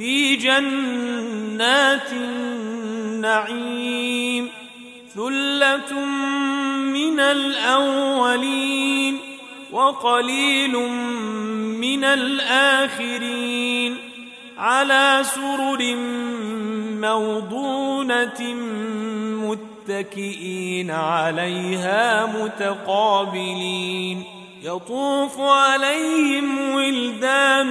في جنات النعيم ثلة من الأولين وقليل من الآخرين على سرر موضونة متكئين عليها متقابلين يطوف عليهم ولدان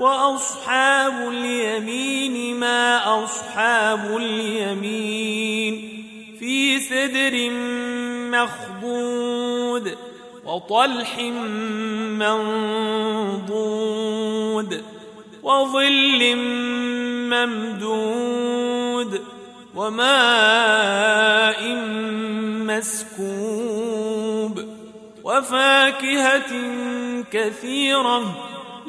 وأصحاب اليمين ما أصحاب اليمين في سدر مخضود وطلح منضود وظل ممدود وماء مسكوب وفاكهة كثيرة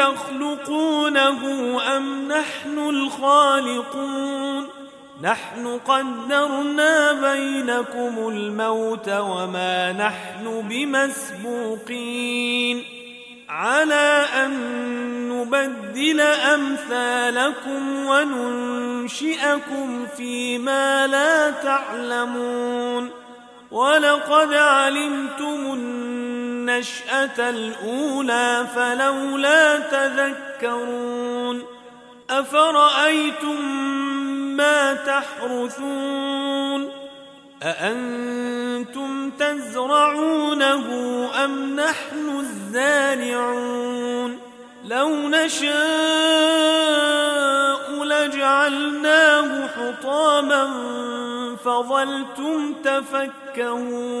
تخلقونه أم نحن الخالقون؟ نحن قدرنا بينكم الموت وما نحن بمسبوقين. على أن نبدل أمثالكم وننشئكم فيما لا تعلمون. ولقد علمتم النشأة الأولى فلولا تذكرون أفرأيتم ما تحرثون أأنتم تزرعونه أم نحن الزارعون لو نشاء لجعلناه حطاما فظلتم تفكهون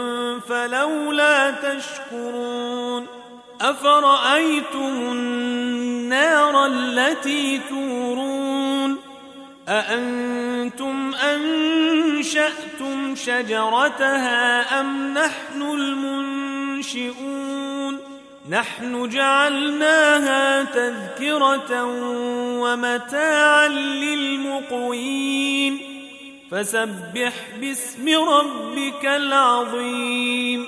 فلولا تشكرون أفرأيتم النار التي تورون أأنتم أنشأتم شجرتها أم نحن المنشئون نحن جعلناها تذكرة ومتاعا للمقوين فسبح باسم ربك العظيم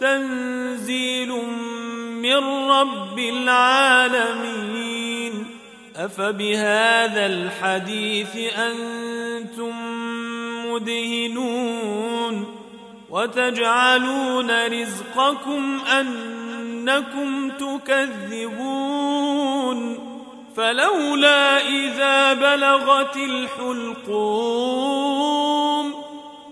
تنزيل من رب العالمين. أفبهذا الحديث أنتم مدهنون وتجعلون رزقكم أنكم تكذبون. فلولا إذا بلغت الحلقوم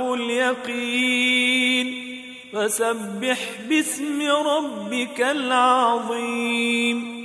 حق اليقين. فسبح باسم ربك العظيم.